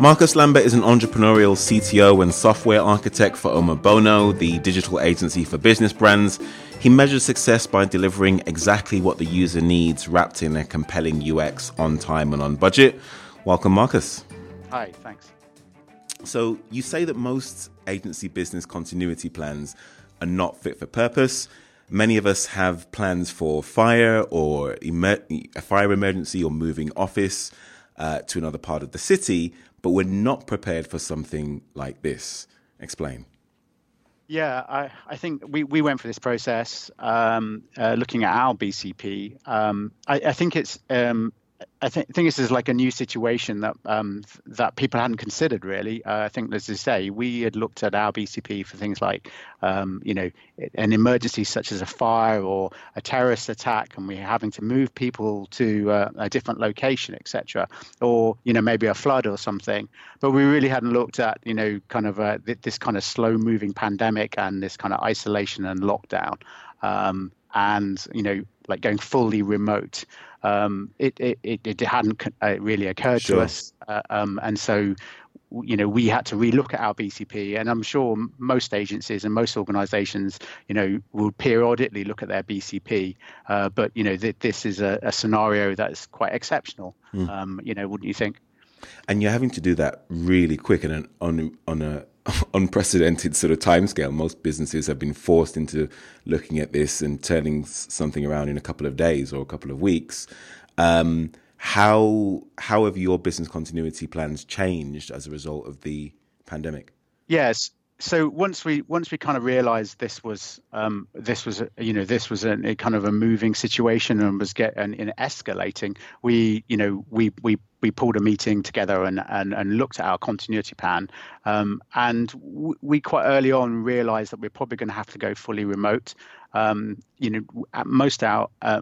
Marcus Lambert is an entrepreneurial CTO and software architect for Omobono, the digital agency for business brands. He measures success by delivering exactly what the user needs, wrapped in a compelling UX on time and on budget. Welcome, Marcus. Hi, thanks. So, you say that most agency business continuity plans are not fit for purpose. Many of us have plans for fire or emer- a fire emergency or moving office uh, to another part of the city, but we're not prepared for something like this. Explain. Yeah, I, I think we, we went for this process um, uh, looking at our BCP. Um, I, I, think it's um, I think, think this is like a new situation that um, that people hadn't considered really. Uh, I think, as I say, we had looked at our BCP for things like, um, you know, an emergency such as a fire or a terrorist attack, and we're having to move people to uh, a different location, etc., or you know maybe a flood or something. But we really hadn't looked at you know kind of uh, this kind of slow-moving pandemic and this kind of isolation and lockdown. Um, and you know like going fully remote um, it, it, it hadn't uh, really occurred sure. to us uh, um, and so you know we had to relook at our bcp and i'm sure most agencies and most organizations you know will periodically look at their bcp uh, but you know th- this is a, a, scenario that's quite exceptional mm. um, you know wouldn't you think and you're having to do that really quick and on on a unprecedented sort of timescale. Most businesses have been forced into looking at this and turning something around in a couple of days or a couple of weeks. Um, how how have your business continuity plans changed as a result of the pandemic? Yes, so once we once we kind of realized this was um, this was you know this was a, a, kind of a moving situation and was getting in escalating we you know we we we pulled a meeting together and and, and looked at our continuity plan. Um, and w- we quite early on realized that we're probably going to have to go fully remote. Um, you know most our uh,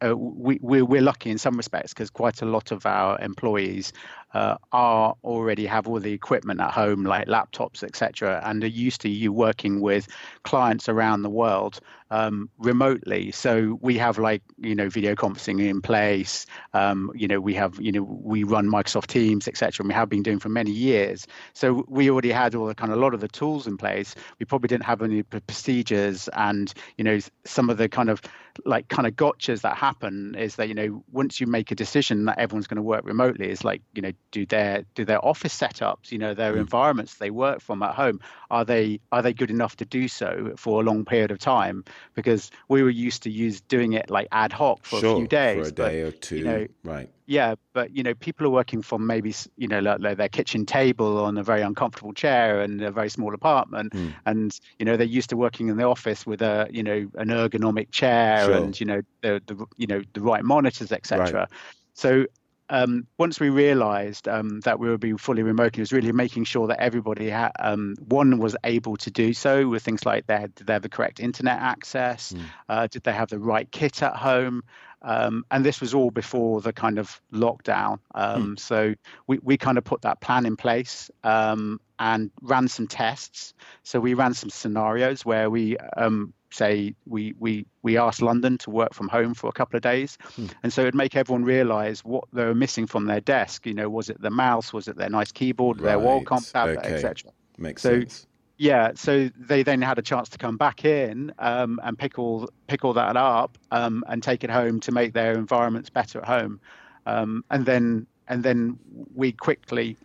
uh, we, we're, we're lucky in some respects because quite a lot of our employees uh, are already have all the equipment at home, like laptops, etc., and are used to you working with clients around the world um, remotely. So we have like you know video conferencing in place. Um, you know we have you know we run Microsoft Teams, etc., and we have been doing for many years. So we already had all the kind of a lot of the tools in place. We probably didn't have any procedures, and you know some of the kind of like kind of gotchas that happen is that you know once you make a decision that everyone's going to work remotely is like you know do their do their office setups you know their mm. environments they work from at home are they are they good enough to do so for a long period of time because we were used to use doing it like ad hoc for sure, a few days for a day but, or two you know, right yeah but you know people are working from maybe you know like, like their kitchen table on a very uncomfortable chair and a very small apartment mm. and you know they're used to working in the office with a you know an ergonomic chair sure. and you know the, the you know the right monitors etc right. so um, once we realized um, that we would be fully remote, it was really making sure that everybody had, um, one was able to do so with things like they had, did they have the correct internet access? Mm. Uh, did they have the right kit at home? Um, and this was all before the kind of lockdown. Um, mm. So we, we kind of put that plan in place um, and ran some tests. So we ran some scenarios where we um, say we we we asked London to work from home for a couple of days, hmm. and so it'd make everyone realise what they were missing from their desk. You know, was it the mouse? Was it their nice keyboard? Right. Their Wacom tablet, okay. etc. Makes so, sense. Yeah, so they then had a chance to come back in um, and pick all pick all that up um, and take it home to make their environments better at home, um, and then and then we quickly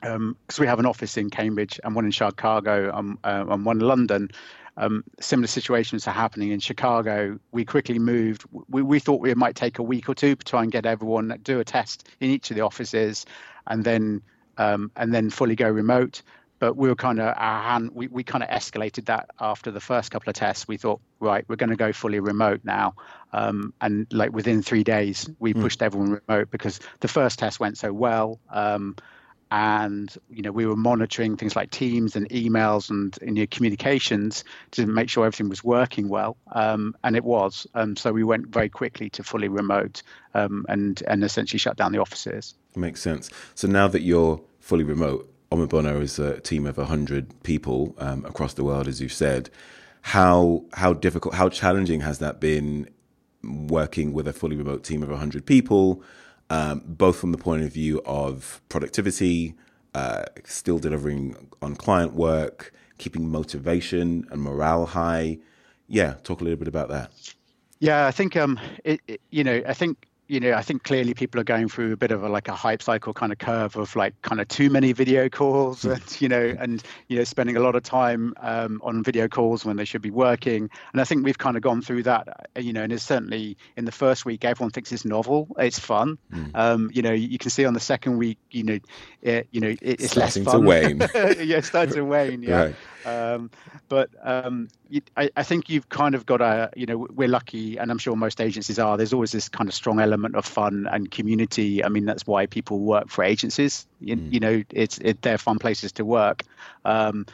because um, we have an office in Cambridge and one in Chicago um, uh, and one in London um, similar situations are happening in Chicago. We quickly moved. We, we thought we might take a week or two to try and get everyone do a test in each of the offices, and then um, and then fully go remote. But we were kind of our hand. We, we kind of escalated that after the first couple of tests. We thought, right, we're going to go fully remote now. Um, and like within three days, we mm. pushed everyone remote because the first test went so well. Um, and you know we were monitoring things like Teams and emails and communications to make sure everything was working well, um, and it was. Um, so we went very quickly to fully remote um, and and essentially shut down the offices. Makes sense. So now that you're fully remote, Omobono is a team of hundred people um, across the world, as you've said. How how difficult, how challenging has that been working with a fully remote team of hundred people? Um, both from the point of view of productivity, uh, still delivering on client work, keeping motivation and morale high. Yeah, talk a little bit about that. Yeah, I think um, it, it, you know, I think you know, I think clearly people are going through a bit of a like a hype cycle kind of curve of like kind of too many video calls hmm. and you know and you know spending a lot of time um, on video calls when they should be working. And I think we've kind of gone through that, uh, you know, and it's certainly in the first week everyone thinks it's novel, it's fun. Mm. Um, you know, you can see on the second week, you know, it, you know, it, it's starting less fun. to wane. yeah, starting to wane. Yeah. Right. Um, but um, I, I, think you've kind of got a, you know, we're lucky, and I'm sure most agencies are. There's always this kind of strong element of fun and community. I mean, that's why people work for agencies. You, mm. you know, it's it, they're fun places to work, um,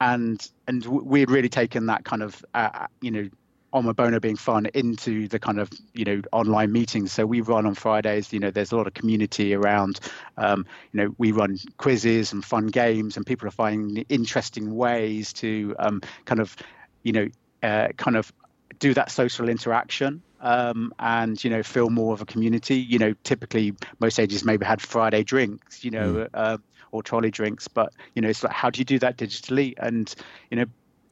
and and we'd really taken that kind of, uh, you know, Omobono being fun into the kind of you know online meetings. So we run on Fridays. You know, there's a lot of community around. Um, you know, we run quizzes and fun games, and people are finding interesting ways to um, kind of you know uh, kind of do that social interaction um, and you know feel more of a community. You know, typically most ages maybe had Friday drinks. You know. Mm. Uh, or trolley drinks, but you know, it's like how do you do that digitally? And you know,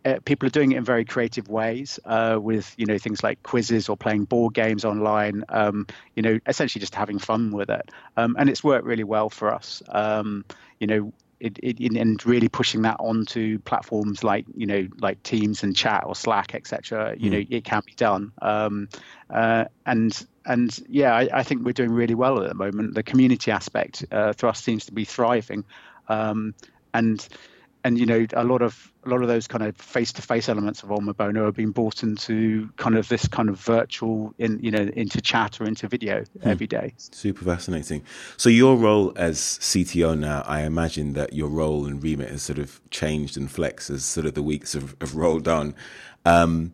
uh, people are doing it in very creative ways uh, with you know things like quizzes or playing board games online um, you know essentially just having fun with it. Um, and it's worked really well for us. Um, you know it, it, and really pushing that onto platforms like you know like Teams and Chat or Slack etc you mm. know it can be done. Um, uh, and and yeah I, I, think we're doing really well at the moment. The community aspect uh, for us seems to be thriving. Um, and and you know a lot of a lot of those kind of face-to-face elements of Omobono have been brought into kind of this kind of virtual in you know into chat or into video hmm. every day. Super fascinating. So your role as CTO now, I imagine that your role and remit has sort of changed and flexed as sort of the weeks have, have rolled on. Um,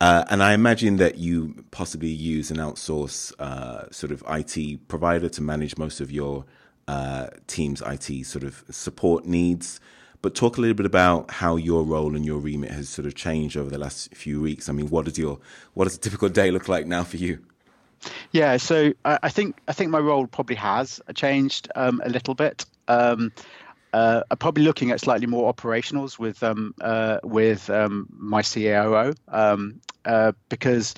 uh, and I imagine that you possibly use an outsource uh, sort of IT provider to manage most of your uh, team's IT sort of support needs. But talk a little bit about how your role and your remit has sort of changed over the last few weeks. I mean, what does your what does a typical day look like now for you? Yeah, so I think I think my role probably has changed um, a little bit. Um, uh, I'm probably looking at slightly more operationals with um, uh, with um, my COO um, uh, because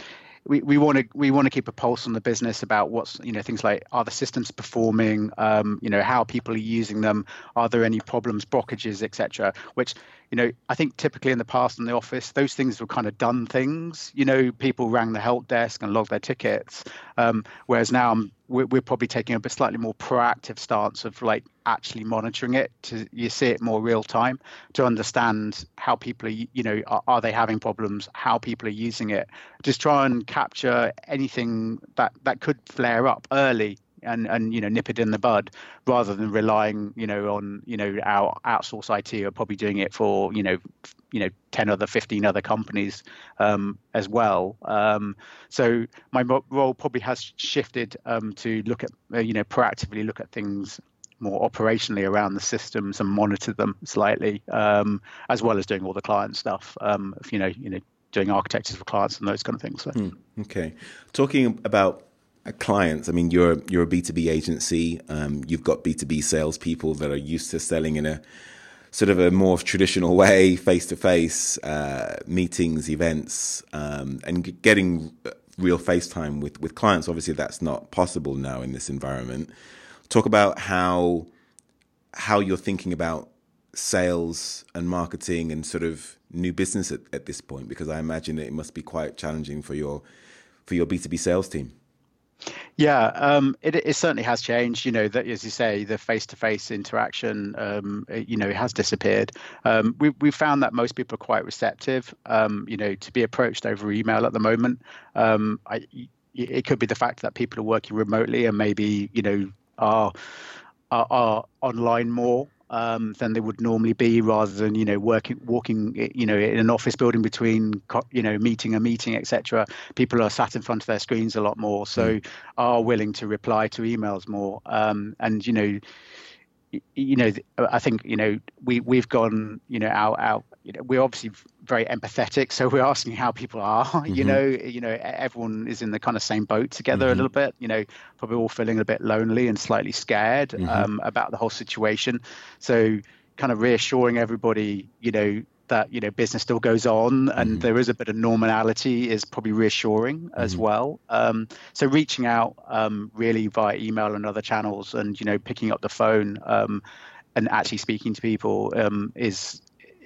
we, we want to we want to keep a pulse on the business about what's you know things like are the systems performing? Um, you know how people are using them? Are there any problems blockages etc which you know i think typically in the past in the office those things were kind of done things. You know people rang the help desk and logged their tickets. Um, whereas now I'm, we're, we're, probably taking a bit slightly more proactive stance of like actually monitoring it to you see it more real time to understand how people are you know are, are they having problems how people are using it. Just try and capture anything that that could flare up early and and you know nip it in the bud rather than relying you know on you know our outsource IT are probably doing it for you know you know 10 other 15 other companies um, as well. Um, so my role probably has shifted um, to look at uh, you know proactively look at things more operationally around the systems and monitor them slightly um, as well as doing all the client stuff um, you know you know doing architectures for clients and those kind of things so. mm, okay. Talking about clients. I mean, you're you're a B two B agency. Um, you've got B two B salespeople that are used to selling in a sort of a more traditional way, face to face meetings, events, um, and getting real FaceTime with with clients. Obviously, that's not possible now in this environment. Talk about how how you're thinking about sales and marketing and sort of new business at, at this point, because I imagine it must be quite challenging for your for your B two B sales team. Yeah, um, it, it, certainly has changed. You know, that as you say, the face-to-face interaction, um, it, you know, it has disappeared. Um, we we found that most people are quite receptive. Um, you know, to be approached over email at the moment. Um, I, it could be the fact that people are working remotely and maybe you know are are, are online more um, than they would normally be, rather than you know working walking you know in an office building between you know meeting a meeting, etc. People are sat in front of their screens a lot more, so mm. are willing to reply to emails more, um, and you know you know i think you know we we've gone you know our our you know, we're obviously very empathetic, so we're asking how people are. Mm-hmm. You know, you know, everyone is in the kind of same boat together mm-hmm. a little bit. You know, probably all feeling a bit lonely and slightly scared mm-hmm. um, about the whole situation. So, kind of reassuring everybody, you know, that you know business still goes on and mm-hmm. there is a bit of normality is probably reassuring mm-hmm. as well um, so reaching out um, really via email and other channels and you know picking up the phone um, and actually speaking to people um, is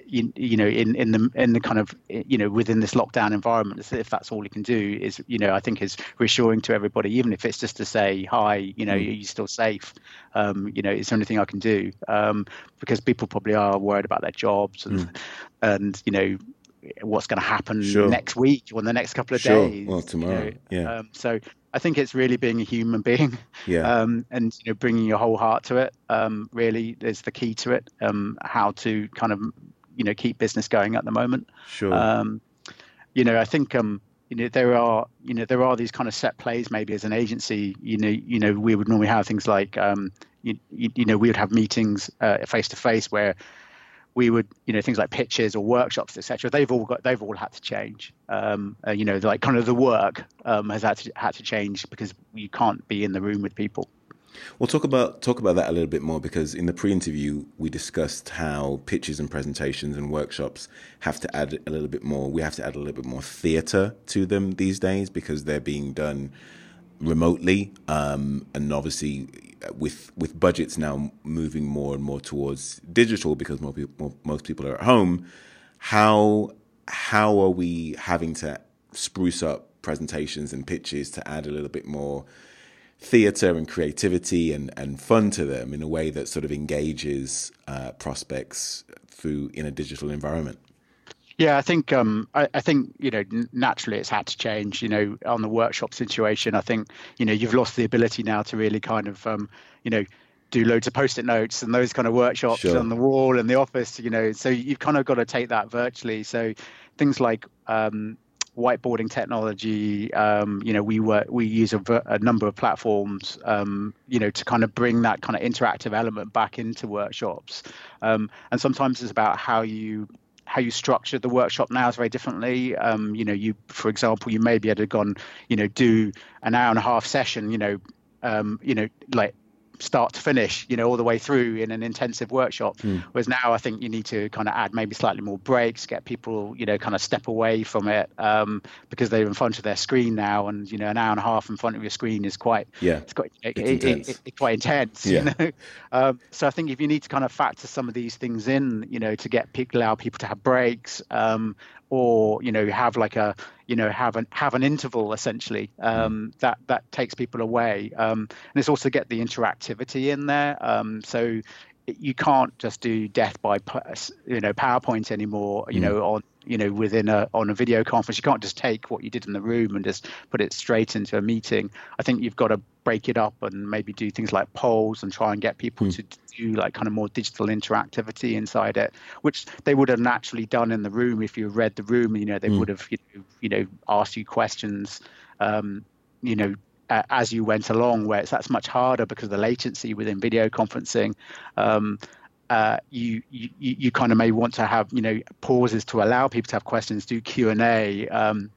you, you know in in the in the kind of you know within this lockdown environment if that's all you can do is you know i think is reassuring to everybody even if it's just to say hi you know mm. are you still safe um, you know is there anything i can do um, because people probably are worried about their jobs and mm. and you know what's going to happen sure. next week or in the next couple of sure. days well tomorrow you know? yeah um, so I think it's really being a human being, yeah, um, and you know, bringing your whole heart to it. Um, really is the key to it. Um, how to kind of you know keep business going at the moment. Sure. Um, you know, I think um, you know there are you know there are these kind of set plays maybe as an agency. You know, you know we would normally have things like um, you, you know we would have meetings face to face where we would you know things like pitches or workshops etc they've all got they've all had to change um, uh, you know like kind of the work um, has had to had to change because you can't be in the room with people well, talk about talk about that a little bit more because in the pre-interview we discussed how pitches and presentations and workshops have to add a little bit more. We have to add a little bit more theatre to them these days because they're being done remotely, um, and obviously with with budgets now moving more and more towards digital because more people, most people are at home. How how are we having to spruce up presentations and pitches to add a little bit more? Theatre and creativity and, and fun to them in a way that sort of engages uh, prospects through in a digital environment. Yeah, I think um, I, I, think you know naturally it's had to change. You know, on the workshop situation, I think you know you've lost the ability now to really kind of um, you know do loads of post-it notes and those kind of workshops sure. on the wall in the office. You know, so you've kind of got to take that virtually. So things like um, whiteboarding technology. Um, you know, we were we use a, a number of platforms. Um, you know, to kind of bring that kind of interactive element back into workshops. Um, and sometimes it's about how you how you structure the workshop now is very differently. Um, you know, you for example, you may be able to gone, you know, do an hour and a half session. You know, um, you know, like start to finish, you know, all the way through in an intensive workshop. Mm. Whereas now I think you need to kind of add maybe slightly more breaks, get people, you know, kind of step away from it um, because they're in front of their screen now, and you know, an hour and a half in front of your screen is quite, yeah, it's quite, it's it, intense. It, it, quite intense. Yeah. You know? um, so I think if you need to kind of factor some of these things in, you know, to get people allow people to have breaks, um, or you know have like a you know have an have an interval essentially um, mm. that that takes people away um, and it's also get the interactivity in there um, so you can't just do death by you know PowerPoint anymore. You mm. know on you know within a on a video conference, you can't just take what you did in the room and just put it straight into a meeting. I think you've got to break it up and maybe do things like polls and try and get people mm. to do like kind of more digital interactivity inside it, which they would have naturally done in the room if you read the room. You know they mm. would have you know, you know asked you questions. Um, you know as you went along, where it's that's much harder because of the latency within video conferencing. Um, uh, you, you you kind of may want to have you know pauses to allow people to have questions, do Q and A, um,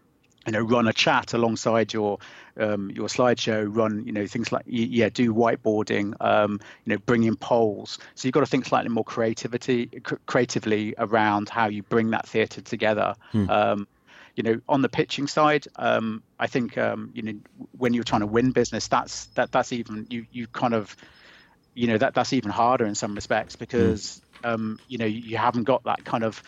you know, run a chat alongside your um, your slideshow, run you know things like yeah, do whiteboarding, um, you know, bring in polls. So you've got to think slightly more creativity creatively around how you bring that theatre together. Hmm. Um, you know, on the pitching side, um, I think um, you know when you're trying to win business, that's that that's even you you kind of you know that that's even harder in some respects because mm. um, you know you haven't got that kind of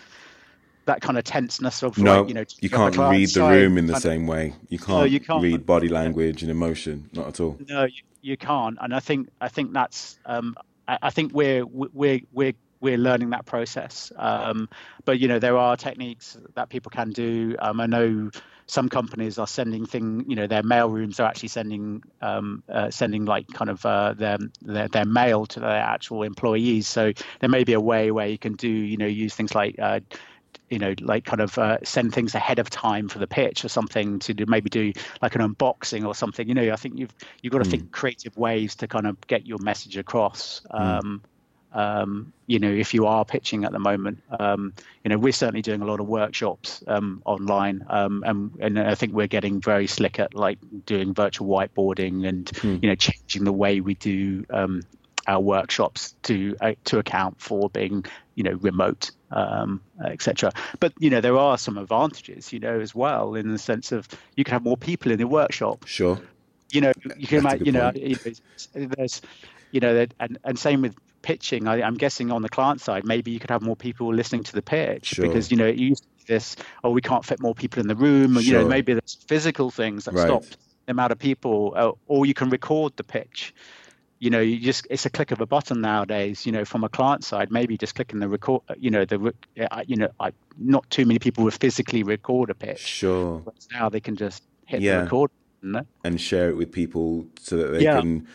that kind of tenseness of no, like, you know you can't read the room in the same way. You can't, no, you can't read body language and emotion, not at all. No, you, you can't, and I think I think that's um, I, I think we're we're we're we're learning that process. Um, but you know, there are techniques that people can do. Um, I know some companies are sending thing, you know, their mail rooms are actually sending um, uh, sending like kind of uh, their, their, their mail to their actual employees. So there may be a way where you can do, you know, use things like. Uh, you know, like kind of uh, send things ahead of time for the pitch or something to do, maybe do like an unboxing or something. You know, I think you've you've got to mm. think creative ways to kind of get your message across. Mm. Um, you know, if you are pitching at the moment, um, you know, we're certainly doing a lot of workshops um, online, um, and, and I think we're getting very slick at like doing virtual whiteboarding and hmm. you know changing the way we do um, our workshops to uh, to account for being you know remote um, etc but you know there are some advantages you know as well in the sense of you can have more people in the workshop. Sure. You know you can imagine you know there's you know and and same with pitching, I, am guessing on the client side, maybe you could have more people listening to the pitch sure. because you know you used this, oh, we can't fit more people in the room, or, sure. you know maybe there's physical things that right. stop the amount of people, uh, or you can record the pitch. You know, you just it's a click of a button nowadays. You know, from a client side, maybe just clicking the record. Uh, you know, the uh, you know, I, not too many people would physically record a pitch. Sure. now they can just hit yeah. the record and share it with people so that they yeah. can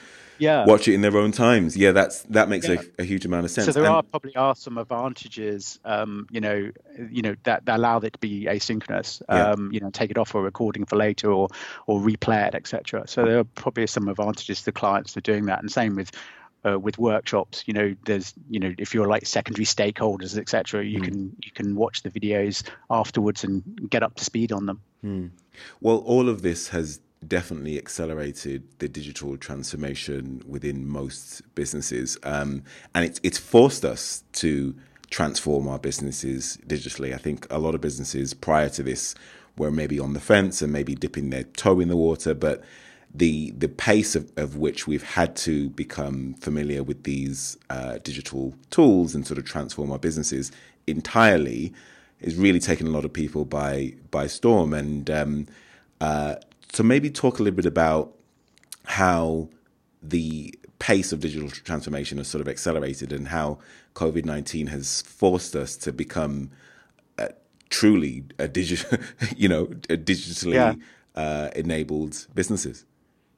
yeah. watch it in their own times. Yeah, that's that makes yeah. a, a, huge amount of sense. So there and, are probably are some advantages, um, you know, you know that, that allow it to be asynchronous. Yeah. Um, you know, take it off for recording for later or or replay it, etc. So there are probably some advantages to clients to doing that, and same with. Uh, with workshops, you know, there's, you know, if you're like secondary stakeholders, etc., you mm. can you can watch the videos afterwards and get up to speed on them. Mm. Well, all of this has definitely accelerated the digital transformation within most businesses, um, and it's it's forced us to transform our businesses digitally. I think a lot of businesses prior to this were maybe on the fence and maybe dipping their toe in the water, but the the pace of, of which we've had to become familiar with these uh, digital tools and sort of transform our businesses entirely is really taking a lot of people by by storm and um, uh, so maybe talk a little bit about how the pace of digital transformation has sort of accelerated and how COVID 19 has forced us to become uh, truly a digital, you know, a digitally yeah. uh, enabled businesses.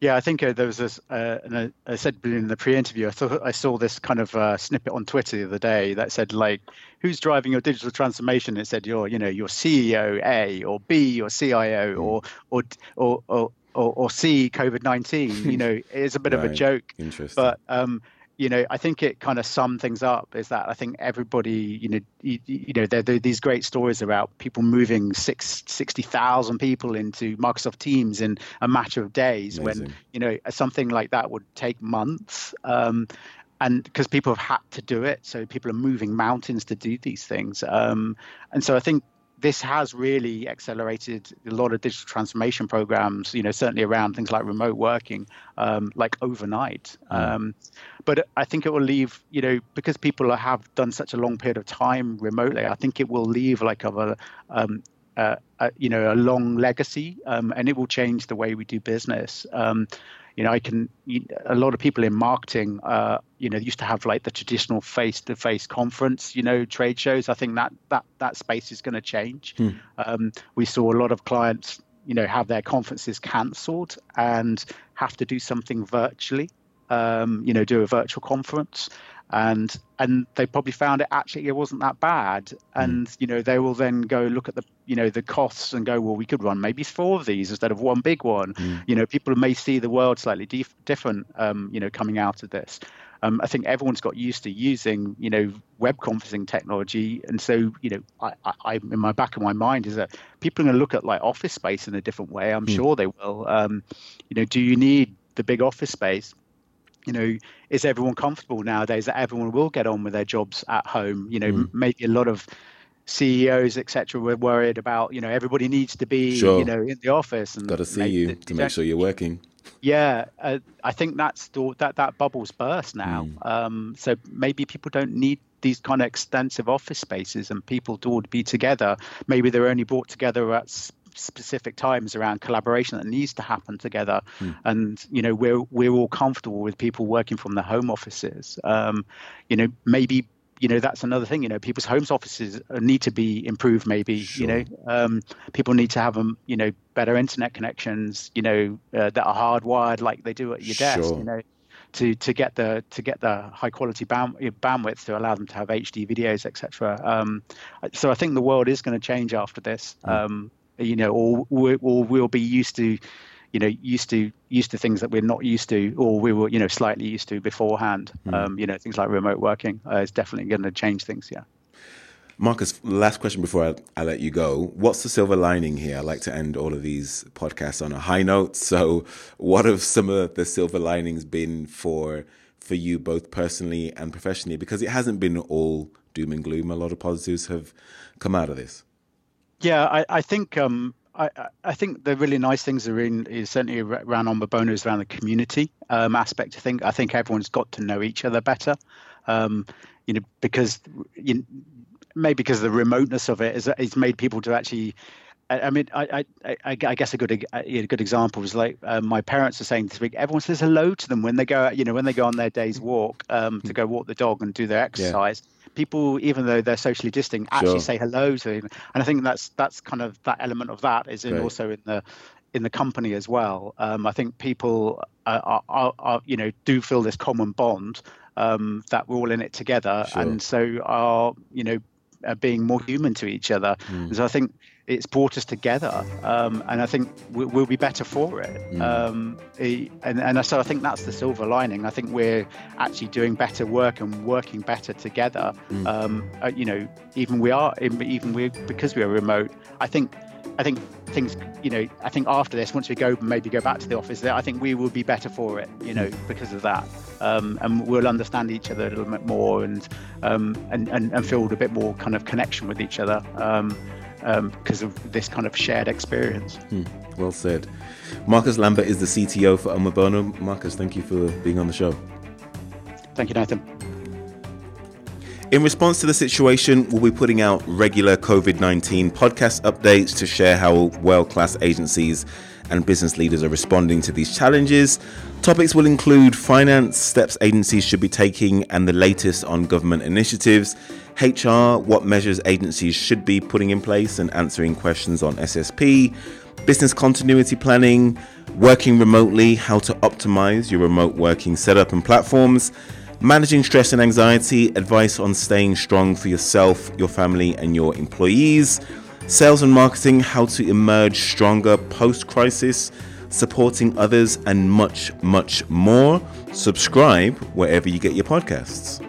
Yeah, I think uh, there was this, uh, and I, I, said in the pre-interview, I thought I saw this kind of uh, snippet on Twitter the other day that said like, "Who's driving your digital transformation?" It said your, you know, your CEO A or B or CIO mm. or or or or or, or C COVID nineteen. You know, it's a bit right. of a joke. Interesting. But um, you know, I think it kind of sums things up is that I think everybody, you know, you, you know, there, there, are these great stories about people moving six, 60,000 people into Microsoft Teams in a matter of days Amazing. when, you know, something like that would take months. Um, and because people have had to do it, so people are moving mountains to do these things. Um, and so I think this has really accelerated a lot of digital transformation programs, you know, certainly around things like remote working, um, like overnight. Mm. Um, but I think it will leave, you know, because people have done such a long period of time remotely, I think it will leave like a, um, uh, a you know, a long legacy um, and it will change the way we do business. You know, I can. A lot of people in marketing, uh, you know, used to have like the traditional face-to-face conference, you know, trade shows. I think that that that space is going to change. Hmm. Um, we saw a lot of clients, you know, have their conferences cancelled and have to do something virtually. Um, you know, do a virtual conference and and they probably found it actually it wasn't that bad hmm. and mm. you know they will then go look at the you know the costs and go well we could run maybe four of these instead of one big one mm. you know people may see the world slightly dif- different um, you know coming out of this um, I think everyone's got used to using, you know, web conferencing technology, and so, you know, I, I, in my back of my mind is that people are going to look at like office space in a different way. I'm mm. sure they will. Um, you know, do you need the big office space? You know, is everyone comfortable nowadays that everyone will get on with their jobs at home? You know, mm. maybe a lot of CEOs, etc., were worried about, you know, everybody needs to be, sure. you know, in the office and got to see you to make sure you're working. Yeah, uh, I think that's that that bubble's burst now. Mm. Um, so maybe people don't need these kind of extensive office spaces and people to all be together. Maybe they're only brought together at specific times around collaboration that needs to happen together mm. and you know we're we're all comfortable with people working from their home offices um, you know maybe you know that's another thing you know people's homes offices need to be improved maybe sure. you know um, people need to have them um, you know better internet connections you know uh, that are hardwired like they do at your desk you know to to get the to get the high quality band, bandwidth to allow them to have HD videos etc um, so I think the world is going to change after this mm. um, you know, or, or we'll be used to, you know used to used to things that we're not used to or we were you know slightly used to beforehand mm. um, you know things like remote working uh, is definitely going to change things yeah Marcus, last question before I, I, let you go. What's the silver lining here? I like to end all of these podcasts on a high note. So, what have some of the silver linings been for for you both personally and professionally? Because it hasn't been all doom and gloom. A lot of positives have come out of this. Yeah, I, I think um, I, I, think the really nice things are in is certainly around on the is around the community um, aspect. I think I think everyone's got to know each other better. Um, you know, because you know, maybe because the remoteness of it is it's made people to actually. I, mean, I, I, I, guess a good a good example was like uh, my parents are saying this week. Everyone says hello to them when they go, you know, when they go on their day's walk um, to go walk the dog and do their exercise. Yeah people, even though they're socially distant, actually sure. say hello to them. And I think that's that's kind of that element of that is in also in the in the company as well. Um, I think people are, are, are, you know do feel this common bond um, that we're all in it together, sure. and so are you know uh, being more human to each other. Mm. So I think it's brought us together, um, and I think we'll, we'll, be better for it. Mm. Um, and, and so I think that's the silver lining. I think we're actually doing better work and working better together. Mm. Um, uh, you know, even we are, even we because we are remote. I think, I think things. You know, I think after this, once we go, maybe go back to the office, I think we will be better for it. You know, mm. because of that, um, and we'll understand each other a little bit more and um, and, and and feel a bit more kind of connection with each other. Um, because um, of this kind of shared experience. Hmm, well said. Marcus Lambert is the CTO for Omobono. Marcus, thank you for being on the show. Thank you, Nathan. In response to the situation, we'll be putting out regular COVID 19 podcast updates to share how world class agencies and business leaders are responding to these challenges. Topics will include finance, steps agencies should be taking, and the latest on government initiatives. HR, what measures agencies should be putting in place and answering questions on SSP, business continuity planning, working remotely, how to optimize your remote working setup and platforms, managing stress and anxiety, advice on staying strong for yourself, your family, and your employees, sales and marketing, how to emerge stronger post crisis, supporting others, and much, much more. Subscribe wherever you get your podcasts.